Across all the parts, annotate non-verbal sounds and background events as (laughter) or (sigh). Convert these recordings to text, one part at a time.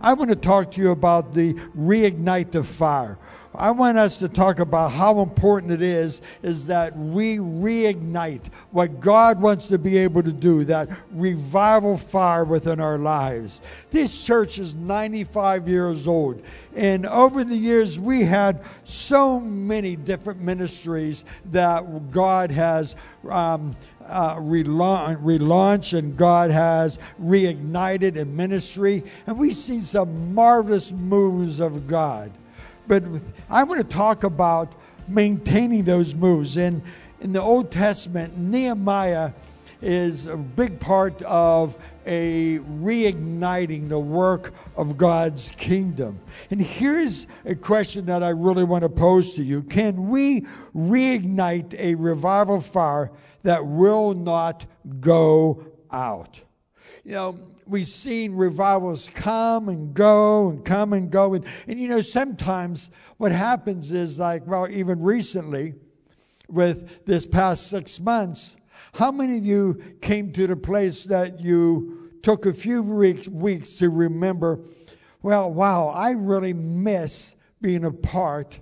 I want to talk to you about the reignite the fire. I want us to talk about how important it is is that we reignite what God wants to be able to do, that revival fire within our lives. This church is 95 years old, and over the years we had so many different ministries that God has um, uh, relaunch, relaunch and God has reignited in ministry. And we see some marvelous moves of God. But I want to talk about maintaining those moves. In, in the Old Testament, Nehemiah is a big part of a reigniting the work of God's kingdom. And here's a question that I really want to pose to you Can we reignite a revival fire that will not go out? You know, we've seen revivals come and go and come and go. And, and you know, sometimes what happens is like, well, even recently, with this past six months, how many of you came to the place that you took a few weeks, weeks to remember, well, wow, I really miss being a part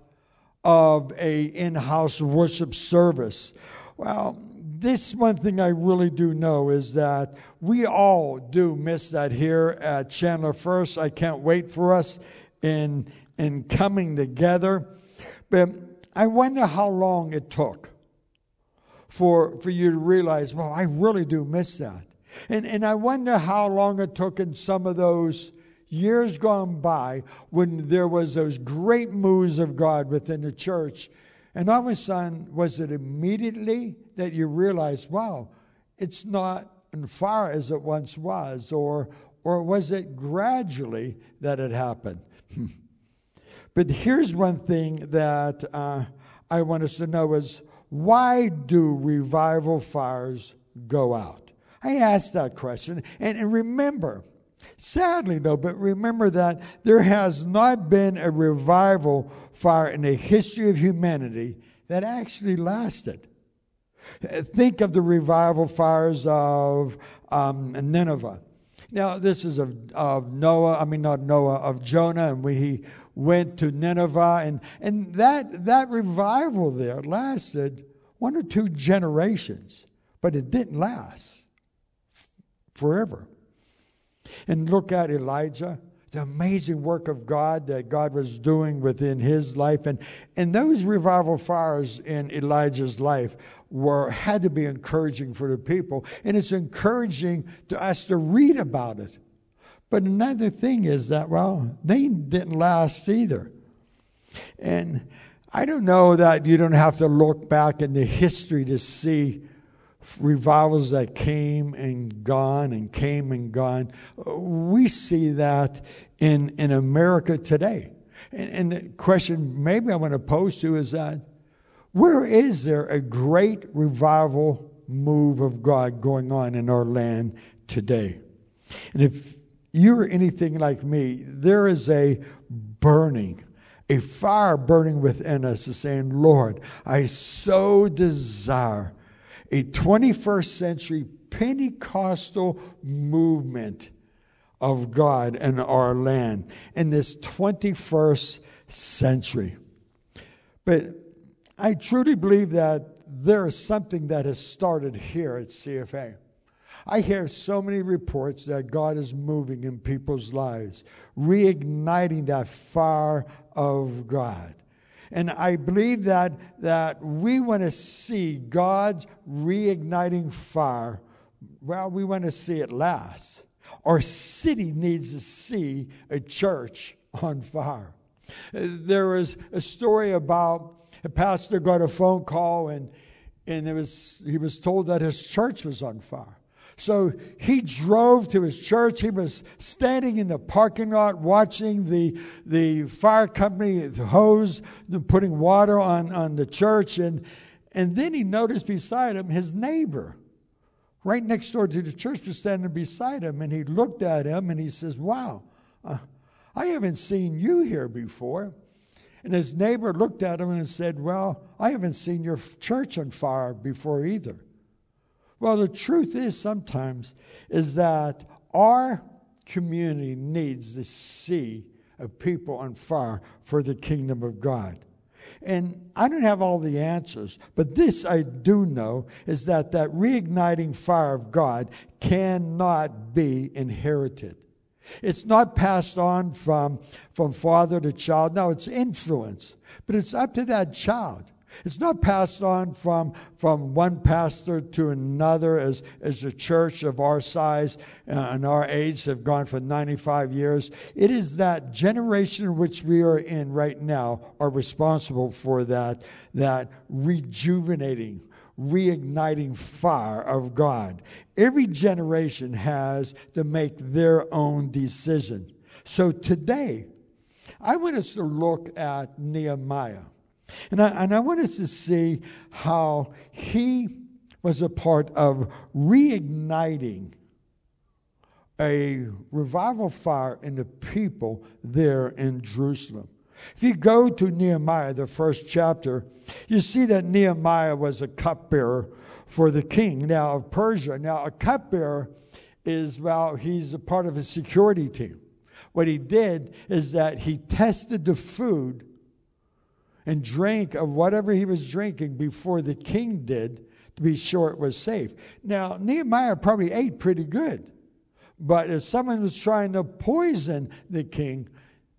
of a in-house worship service. Well, this one thing I really do know is that we all do miss that here at Chandler First. I can't wait for us in in coming together. But I wonder how long it took for, for you to realize, well, I really do miss that. And, and I wonder how long it took in some of those years gone by when there was those great moves of God within the church. And all of a sudden, was it immediately that you realized, wow, it's not as far as it once was? Or, or was it gradually that it happened? (laughs) but here's one thing that uh, I want us to know is why do revival fires go out? I asked that question. And, and remember, sadly though, but remember that there has not been a revival fire in the history of humanity that actually lasted. Think of the revival fires of um, Nineveh. Now, this is of, of Noah, I mean, not Noah, of Jonah, and we, he went to Nineveh, and, and that, that revival there lasted one or two generations, but it didn't last forever. And look at Elijah, the amazing work of God that God was doing within his life. And, and those revival fires in Elijah's life were had to be encouraging for the people. And it's encouraging to us to read about it. But another thing is that, well, they didn't last either. And I don't know that you don't have to look back in the history to see revivals that came and gone and came and gone. We see that in, in America today. And, and the question maybe I want to pose to is that where is there a great revival move of God going on in our land today? And if you're anything like me, there is a burning, a fire burning within us, is saying, Lord, I so desire a 21st century Pentecostal movement of God in our land in this 21st century. But I truly believe that there is something that has started here at CFA. I hear so many reports that God is moving in people's lives, reigniting that fire of God. And I believe that, that we want to see God's reigniting fire. Well, we want to see it last. Our city needs to see a church on fire. There was a story about a pastor got a phone call and, and it was, he was told that his church was on fire. So he drove to his church. He was standing in the parking lot watching the, the fire company the hose, putting water on, on the church. And, and then he noticed beside him his neighbor, right next door to the church, was standing beside him. And he looked at him and he says, Wow, uh, I haven't seen you here before. And his neighbor looked at him and said, Well, I haven't seen your church on fire before either. Well, the truth is sometimes is that our community needs to see a people on fire for the kingdom of God. And I don't have all the answers, but this I do know is that that reigniting fire of God cannot be inherited. It's not passed on from, from father to child. No, it's influence. But it's up to that child. It's not passed on from, from one pastor to another as, as a church of our size and our age have gone for 95 years. It is that generation which we are in right now are responsible for that, that rejuvenating, reigniting fire of God. Every generation has to make their own decision. So today, I want us to look at Nehemiah. And I, and I want us to see how he was a part of reigniting a revival fire in the people there in Jerusalem. If you go to Nehemiah, the first chapter, you see that Nehemiah was a cupbearer for the king now of Persia. Now, a cupbearer is, well, he's a part of a security team. What he did is that he tested the food and drank of whatever he was drinking before the king did to be sure it was safe. Now, Nehemiah probably ate pretty good, but if someone was trying to poison the king,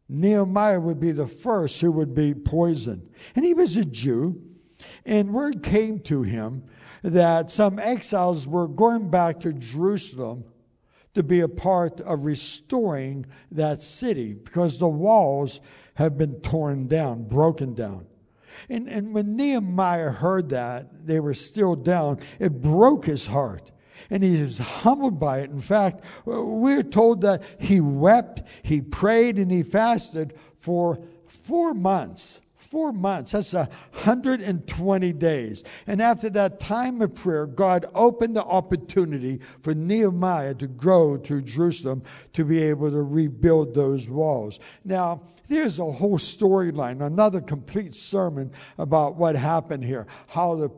Nehemiah would be the first who would be poisoned. And he was a Jew, and word came to him that some exiles were going back to Jerusalem to be a part of restoring that city because the walls have been torn down, broken down. And, and when Nehemiah heard that they were still down, it broke his heart. And he was humbled by it. In fact, we're told that he wept, he prayed, and he fasted for four months four months. That's a 120 days. And after that time of prayer, God opened the opportunity for Nehemiah to go to Jerusalem to be able to rebuild those walls. Now, there's a whole storyline, another complete sermon about what happened here, how the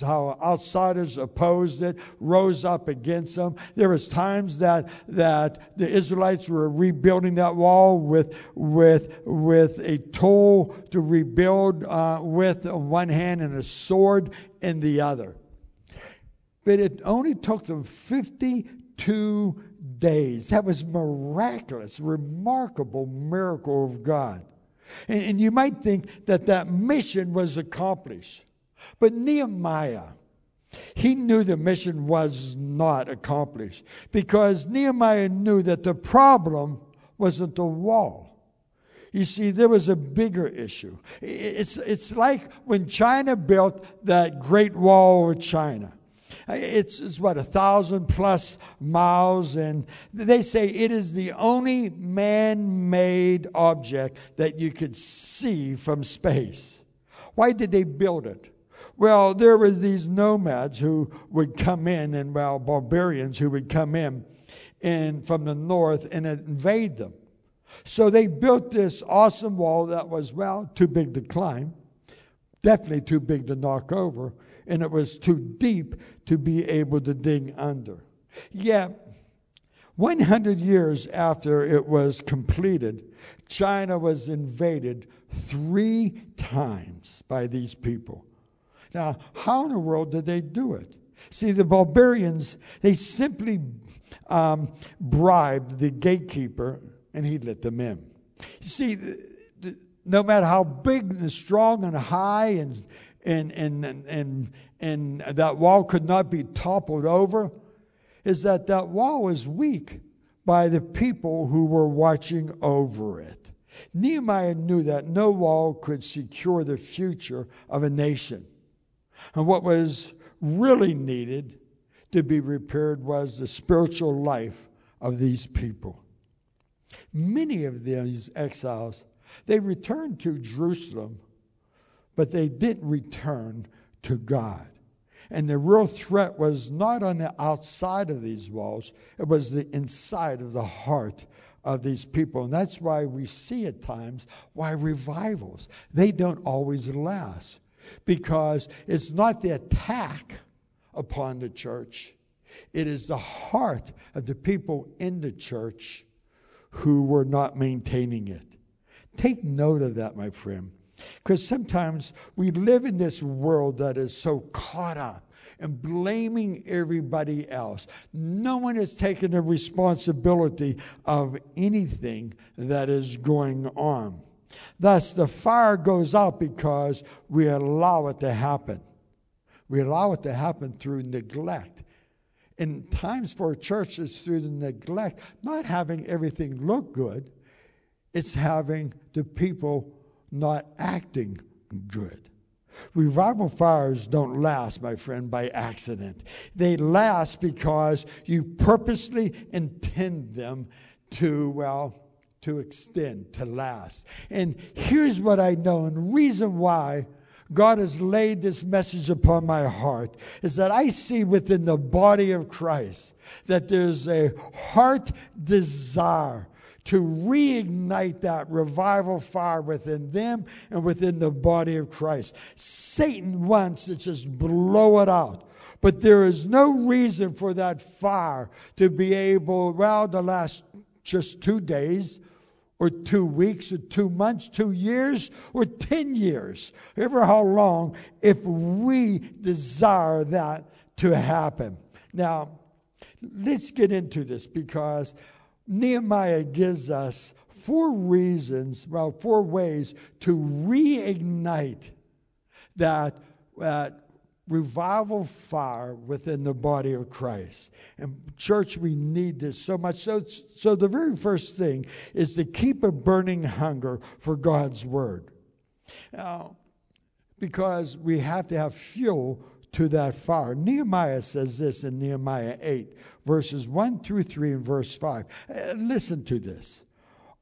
how outsiders opposed it, rose up against them. There was times that that the Israelites were rebuilding that wall with with with a tool to rebuild uh, with one hand and a sword in the other. But it only took them 52 days. That was miraculous, remarkable miracle of God. And, and you might think that that mission was accomplished. But Nehemiah, he knew the mission was not accomplished because Nehemiah knew that the problem wasn't the wall. You see, there was a bigger issue. It's, it's like when China built that Great Wall of China. It's, it's what, a thousand plus miles, and they say it is the only man made object that you could see from space. Why did they build it? Well, there was these nomads who would come in, and well, barbarians who would come in and from the north and invade them. So they built this awesome wall that was, well, too big to climb, definitely too big to knock over, and it was too deep to be able to dig under. Yet, 100 years after it was completed, China was invaded three times by these people. Now, how in the world did they do it? See, the barbarians, they simply um, bribed the gatekeeper and he let them in. You see, the, the, no matter how big and strong and high and, and, and, and, and that wall could not be toppled over, is that that wall was weak by the people who were watching over it. Nehemiah knew that no wall could secure the future of a nation. And what was really needed to be repaired was the spiritual life of these people. Many of these exiles, they returned to Jerusalem, but they didn't return to God. And the real threat was not on the outside of these walls, it was the inside of the heart of these people. And that's why we see at times why revivals, they don't always last because it's not the attack upon the church, it is the heart of the people in the church who were not maintaining it. Take note of that, my friend, because sometimes we live in this world that is so caught up and blaming everybody else. No one is taking the responsibility of anything that is going on. Thus, the fire goes out because we allow it to happen. We allow it to happen through neglect. In times for churches, through the neglect, not having everything look good, it's having the people not acting good. Revival fires don't last, my friend, by accident. They last because you purposely intend them to, well, to extend, to last. And here's what I know, and the reason why God has laid this message upon my heart is that I see within the body of Christ that there's a heart desire to reignite that revival fire within them and within the body of Christ. Satan wants to just blow it out. But there is no reason for that fire to be able, well, to last just two days or two weeks or two months, two years or 10 years, ever how long, if we desire that to happen. Now, let's get into this because Nehemiah gives us four reasons, well, four ways to reignite that, that revival fire within the body of Christ. And church, we need this so much. So, so the very first thing is to keep a burning hunger for God's word. Now, because we have to have fuel to that fire. Nehemiah says this in Nehemiah 8, verses 1 through 3 and verse 5. Uh, listen to this.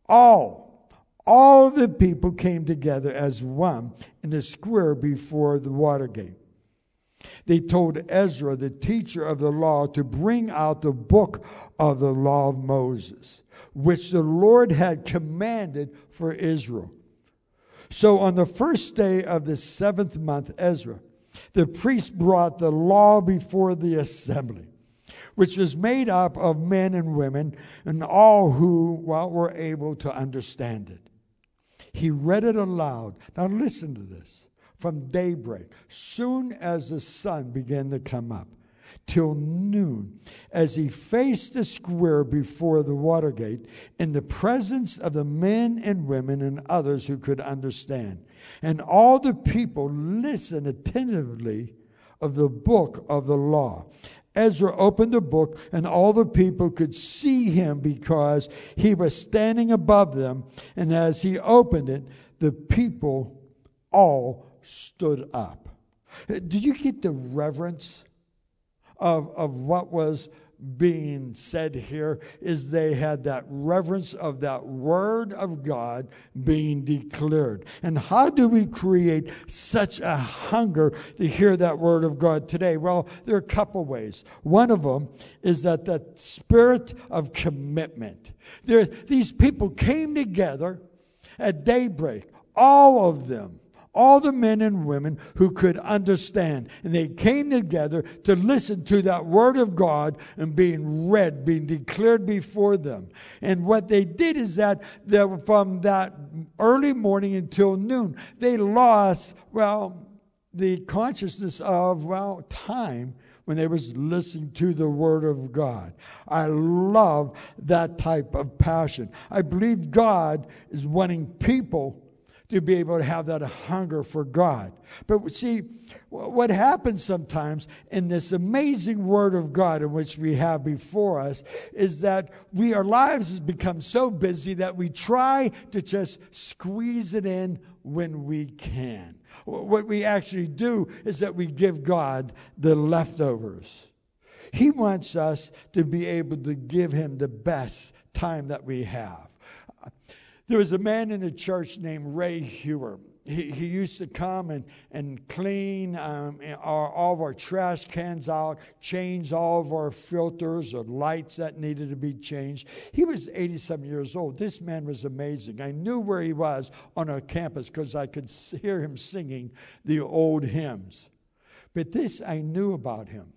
All, all the people came together as one in the square before the water gate. They told Ezra, the teacher of the law, to bring out the book of the law of Moses, which the Lord had commanded for Israel. So on the first day of the seventh month, Ezra, the priest brought the law before the assembly, which was made up of men and women and all who well, were able to understand it. He read it aloud. Now listen to this. From daybreak, soon as the sun began to come up, till noon, as he faced the square before the Watergate in the presence of the men and women and others who could understand. And all the people listened attentively of the book of the law. Ezra opened the book, and all the people could see him because he was standing above them. And as he opened it, the people all stood up. Did you get the reverence of, of what was being said here is they had that reverence of that word of God being declared. And how do we create such a hunger to hear that word of God today? Well, there are a couple ways. One of them is that the spirit of commitment. There, these people came together at daybreak, all of them all the men and women who could understand. And they came together to listen to that word of God and being read, being declared before them. And what they did is that from that early morning until noon, they lost, well, the consciousness of, well, time when they was listening to the word of God. I love that type of passion. I believe God is wanting people to be able to have that hunger for God. But see, what happens sometimes in this amazing Word of God in which we have before us is that we our lives has become so busy that we try to just squeeze it in when we can. What we actually do is that we give God the leftovers. He wants us to be able to give Him the best time that we have. There was a man in the church named Ray Hewer. He, he used to come and, and clean um, our, all of our trash cans out, change all of our filters or lights that needed to be changed. He was 87 years old. This man was amazing. I knew where he was on our campus because I could hear him singing the old hymns. But this I knew about him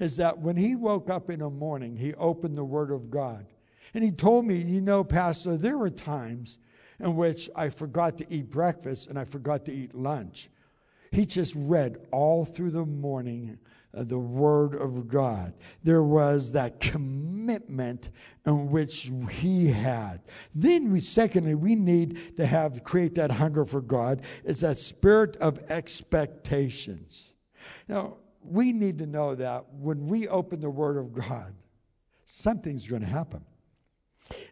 is that when he woke up in the morning, he opened the Word of God And he told me, you know, Pastor, there were times in which I forgot to eat breakfast and I forgot to eat lunch. He just read all through the morning uh, the Word of God. There was that commitment in which he had. Then we, secondly, we need to have create that hunger for God. Is that spirit of expectations. Now we need to know that when we open the Word of God, something's going to happen.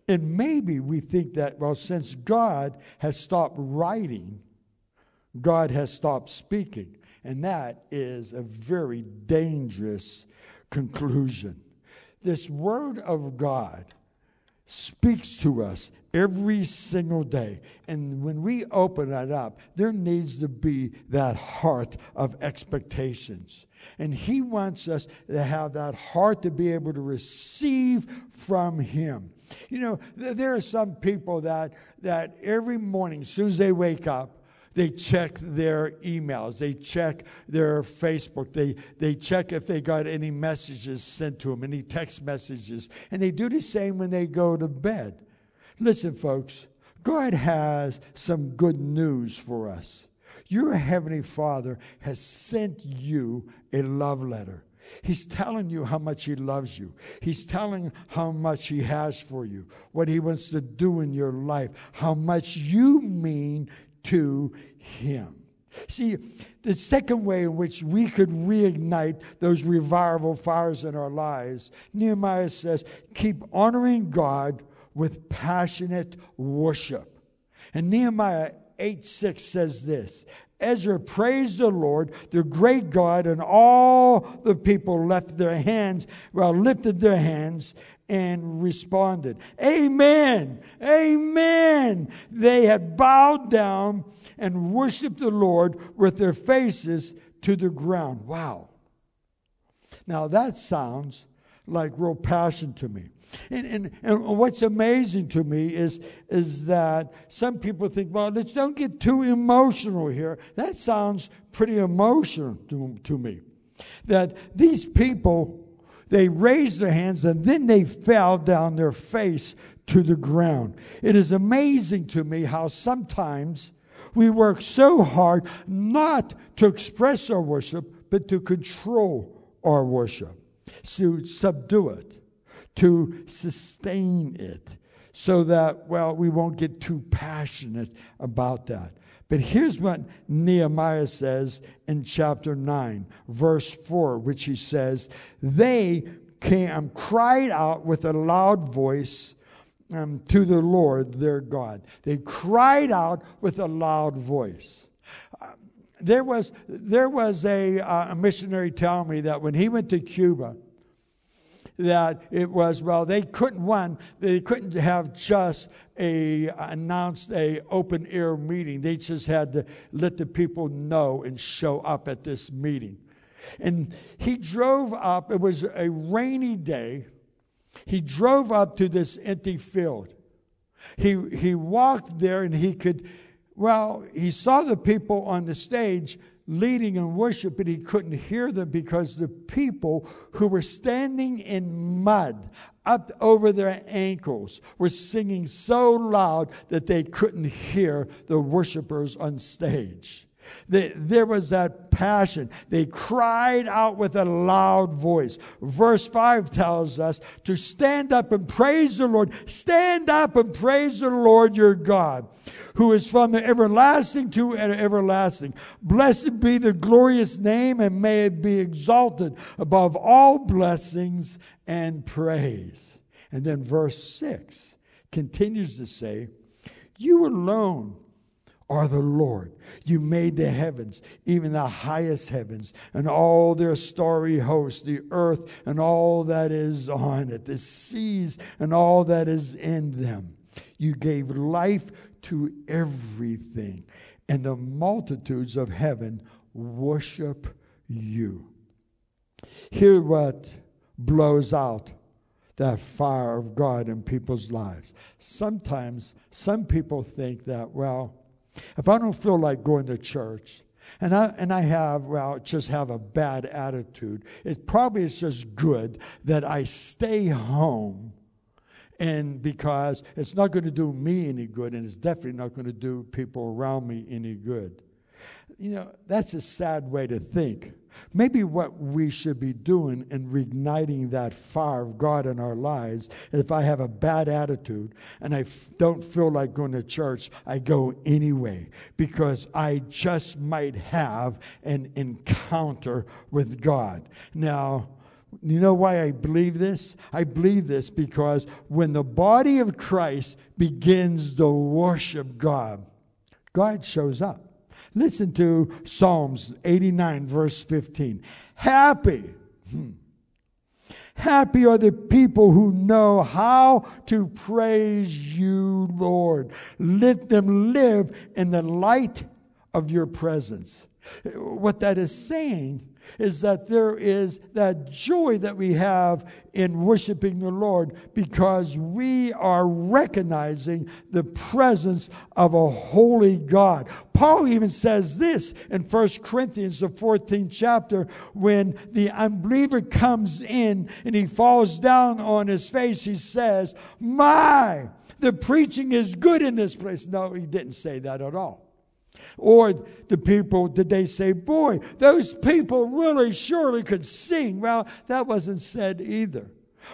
And maybe we think that, well, since God has stopped writing, God has stopped speaking. And that is a very dangerous conclusion. This Word of God speaks to us every single day. And when we open that up, there needs to be that heart of expectations. And He wants us to have that heart to be able to receive from Him. You know, there are some people that, that every morning, as soon as they wake up, they check their emails. They check their Facebook. They, they check if they got any messages sent to them, any text messages. And they do the same when they go to bed. Listen, folks, God has some good news for us. Your Heavenly Father has sent you a love letter. He's telling you how much He loves you. He's telling how much He has for you, what He wants to do in your life, how much you mean to Him. See, the second way in which we could reignite those revival fires in our lives, Nehemiah says, keep honoring God with passionate worship. And Nehemiah 8 6 says this Ezra praised the Lord, the great God, and all the people left their hands, well, lifted their hands and responded, Amen, Amen. They had bowed down and worshiped the Lord with their faces to the ground. Wow. Now that sounds like real passion to me. And, and, and what's amazing to me is, is that some people think, well, let's don't get too emotional here. That sounds pretty emotional to, to me. That these people they raised their hands and then they fell down their face to the ground. It is amazing to me how sometimes we work so hard not to express our worship, but to control our worship, to subdue it, to sustain it, so that, well, we won't get too passionate about that. But here's what Nehemiah says in chapter 9, verse 4, which he says, They came, cried out with a loud voice um, to the Lord their God. They cried out with a loud voice. There was, there was a, uh, a missionary telling me that when he went to Cuba, that it was well they couldn't one they couldn't have just a announced a open air meeting. They just had to let the people know and show up at this meeting. And he drove up it was a rainy day. He drove up to this empty field. He he walked there and he could well he saw the people on the stage leading in worship, but he couldn't hear them because the people who were standing in mud up over their ankles were singing so loud that they couldn't hear the worshipers on stage. They, there was that passion. They cried out with a loud voice. Verse 5 tells us to stand up and praise the Lord. Stand up and praise the Lord your God, who is from everlasting to everlasting. Blessed be the glorious name, and may it be exalted above all blessings and praise. And then verse 6 continues to say, You alone are the Lord. You made the heavens, even the highest heavens, and all their starry hosts, the earth and all that is on it, the seas and all that is in them. You gave life to everything, and the multitudes of heaven worship you. Hear what blows out that fire of God in people's lives. Sometimes some people think that, well, if I don't feel like going to church, and I, and I have, well, just have a bad attitude, it probably is just good that I stay home And because it's not going to do me any good, and it's definitely not going to do people around me any good. You know, that's a sad way to think. Maybe what we should be doing in reigniting that fire of God in our lives, if I have a bad attitude and I f- don't feel like going to church, I go anyway because I just might have an encounter with God. Now, you know why I believe this? I believe this because when the body of Christ begins to worship God, God shows up. Listen to Psalms 89, verse 15. Happy. Hmm. Happy are the people who know how to praise you, Lord. Let them live in the light of your presence. What that is saying is that there is that joy that we have in worshiping the Lord because we are recognizing the presence of a holy God. Paul even says this in 1 Corinthians, the 14th chapter, when the unbeliever comes in and he falls down on his face, he says, My, the preaching is good in this place. No, he didn't say that at all. Or the people, did they say, boy, those people really surely could sing? Well, that wasn't said either.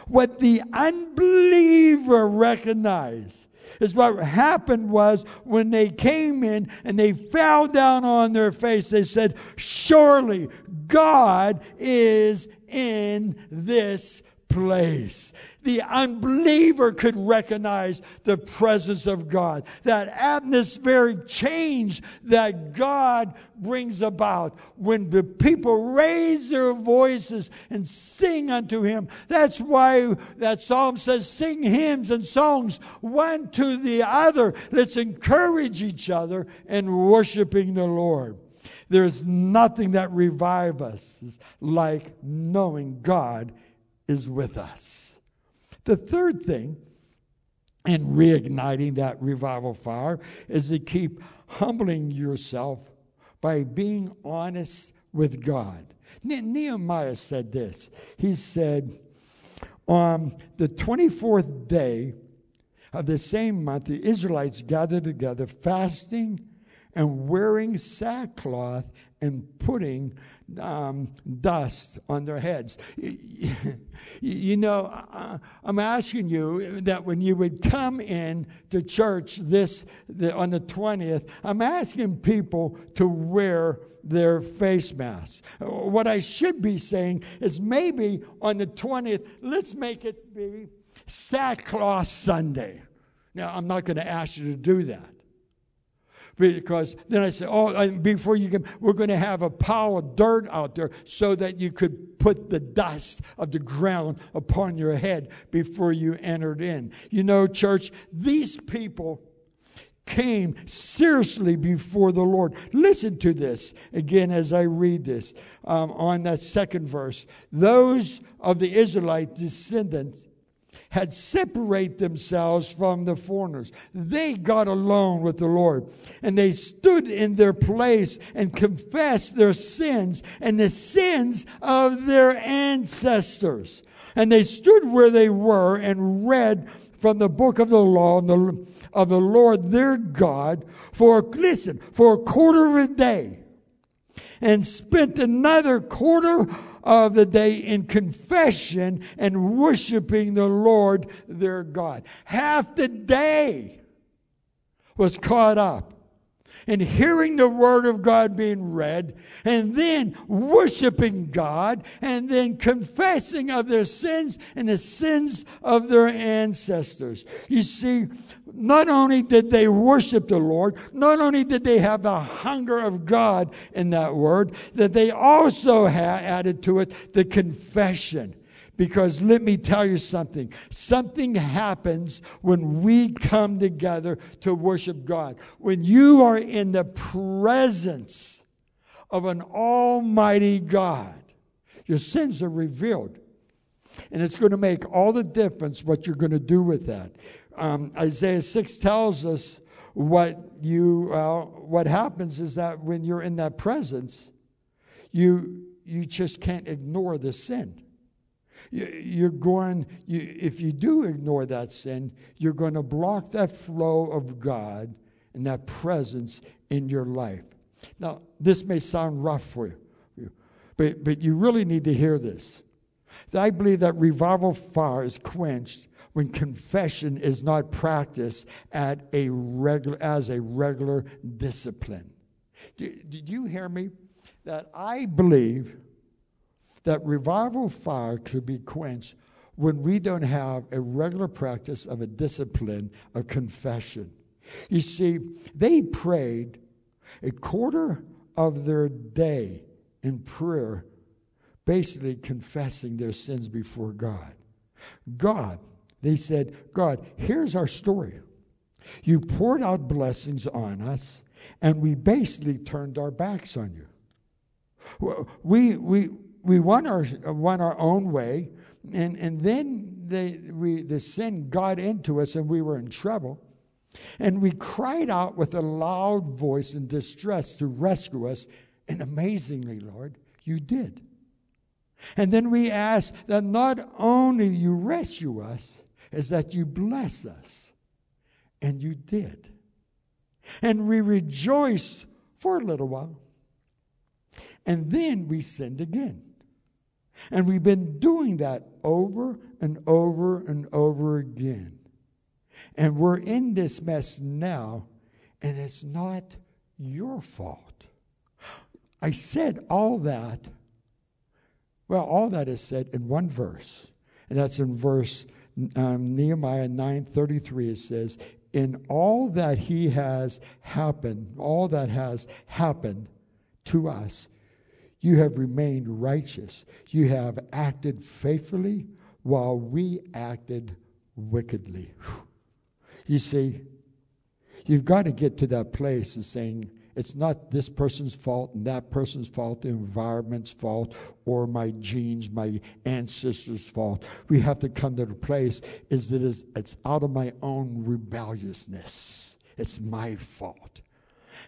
What the unbeliever recognized is what happened was when they came in and they fell down on their face, they said, Surely God is in this place. The unbeliever could recognize the presence of God. That atmospheric change that God brings about when the people raise their voices and sing unto Him. That's why that psalm says, Sing hymns and songs one to the other. Let's encourage each other in worshiping the Lord. There's nothing that revives us like knowing God is with us. The third thing in reigniting that revival fire is to keep humbling yourself by being honest with God. Nehemiah said this. He said, On the 24th day of the same month, the Israelites gathered together, fasting and wearing sackcloth and putting um, dust on their heads. (laughs) You know, I'm asking you that when you would come in to church this the, on the 20th, I'm asking people to wear their face masks. What I should be saying is maybe on the 20th, let's make it be sackcloth Sunday. Now, I'm not going to ask you to do that because then I said, Oh, before you come, we're going to have a pile of dirt out there so that you could put the dust of the ground upon your head before you entered in. You know, church, these people came seriously before the Lord. Listen to this again as I read this um, on that second verse. Those of the Israelite descendants had separated themselves from the foreigners. They got alone with the Lord and they stood in their place and confessed their sins and the sins of their ancestors. And they stood where they were and read from the book of the law of the Lord their God for, listen, for a quarter of a day and spent another quarter of the day in confession and worshiping the Lord their God. Half the day was caught up in hearing the word of God being read, and then worshiping God, and then confessing of their sins and the sins of their ancestors. You see, not only did they worship the Lord, not only did they have the hunger of God in that word, that they also had added to it the confession. Because let me tell you something. Something happens when we come together to worship God. When you are in the presence of an almighty God, your sins are revealed. And it's going to make all the difference what you're going to do with that. Um, Isaiah 6 tells us what you uh, what happens is that when you're in that presence, you you just can't ignore the sin. You're going, you, if you do ignore that sin, you're going to block that flow of God and that presence in your life. Now, this may sound rough for you, but, but you really need to hear this. I believe that revival fire is quenched when confession is not practiced at a regular, as a regular discipline. Did you hear me? That I believe that revival fire could be quenched when we don't have a regular practice of a discipline of confession. You see, they prayed a quarter of their day in prayer, basically confessing their sins before God. God, they said, God, here's our story. You poured out blessings on us, and we basically turned our backs on you. We, we, we went our, went our own way, and, and then they, we, the sin got into us, and we were in trouble. And we cried out with a loud voice in distress to rescue us. And amazingly, Lord, you did. And then we asked that not only you rescue us, is that you bless us. And you did. And we rejoice for a little while. And then we sinned again. And we've been doing that over and over and over again. And we're in this mess now, and it's not your fault. I said all that. Well, all that is said in one verse, and that's in verse um, Nehemiah 9:33. It says, "In all that He has happened, all that has happened to us, you have remained righteous. You have acted faithfully, while we acted wickedly." You see, you've got to get to that place of saying, it's not this person's fault and that person's fault, the environment's fault, or my genes, my ancestors' fault. We have to come to the place is that it's, it's out of my own rebelliousness. It's my fault.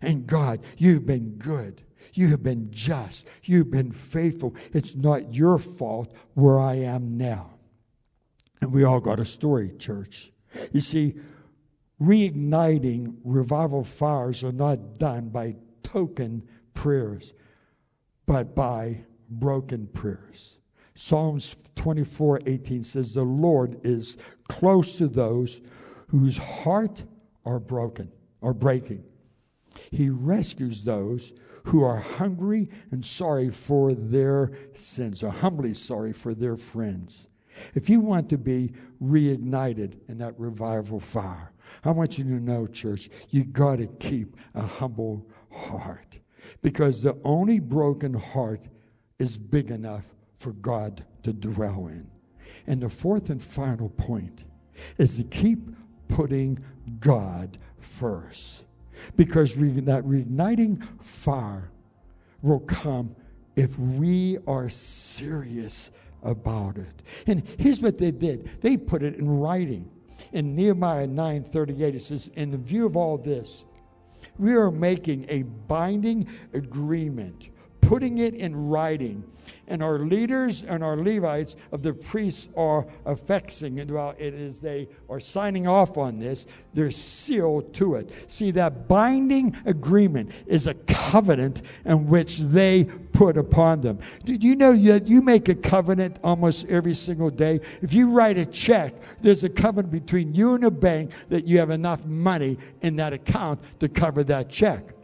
And God, you've been good. You have been just. You've been faithful. It's not your fault where I am now. And we all got a story, church. You see, reigniting revival fires are not done by token prayers, but by broken prayers. Psalms 24 18 says, The Lord is close to those whose heart are broken, or breaking. He rescues those who are hungry and sorry for their sins, or humbly sorry for their friends. If you want to be reignited in that revival fire, I want you to know, church, you got to keep a humble heart because the only broken heart is big enough for God to dwell in. And the fourth and final point is to keep putting God first because re- that reigniting fire will come if we are serious about it. And here's what they did they put it in writing. In Nehemiah 9:38 it says in view of all this we are making a binding agreement putting it in writing and our leaders and our Levites of the priests are affixing it. Well, it is they are signing off on this. They're sealed to it. See, that binding agreement is a covenant in which they put upon them. Did you know that you make a covenant almost every single day? If you write a check, there's a covenant between you and a bank that you have enough money in that account to cover that check.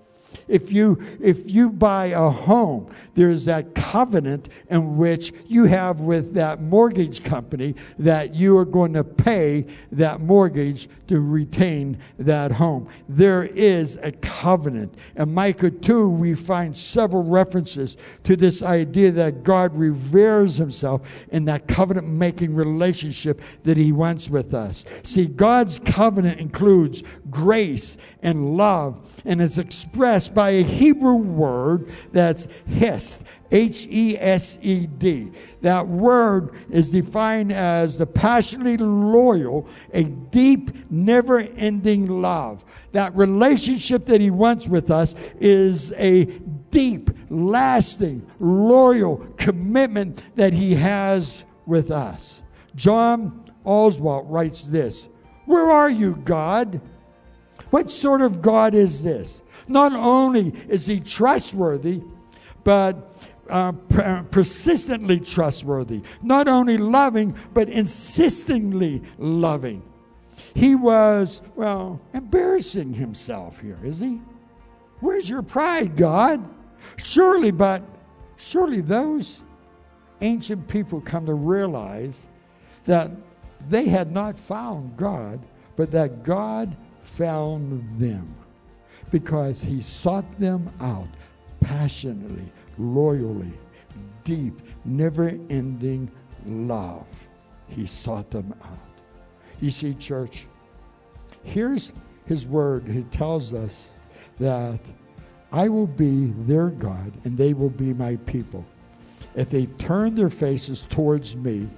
If you, if you buy a home, there's that covenant in which you have with that mortgage company that you are going to pay that mortgage to retain that home. There is a covenant. In Micah 2, we find several references to this idea that God reveres himself in that covenant making relationship that he wants with us. See, God's covenant includes grace and love, and it's expressed by a Hebrew word that's hesed, H E S E D. That word is defined as the passionately loyal, a deep, never ending love. That relationship that He wants with us is a deep, lasting, loyal commitment that He has with us. John Oswalt writes this Where are you, God? What sort of God is this? Not only is he trustworthy, but uh, per- persistently trustworthy. Not only loving, but insistingly loving. He was, well, embarrassing himself here, is he? Where's your pride, God? Surely, but surely those ancient people come to realize that they had not found God, but that God found them because he sought them out passionately, loyally, deep, never ending love. He sought them out. You see, church, here's his word. He tells us that I will be their God and they will be my people. If they turn their faces towards me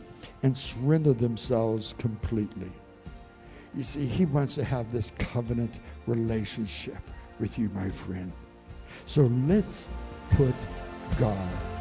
and surrender themselves completely. You see, he wants to have this covenant relationship with you, my friend. So let's put God.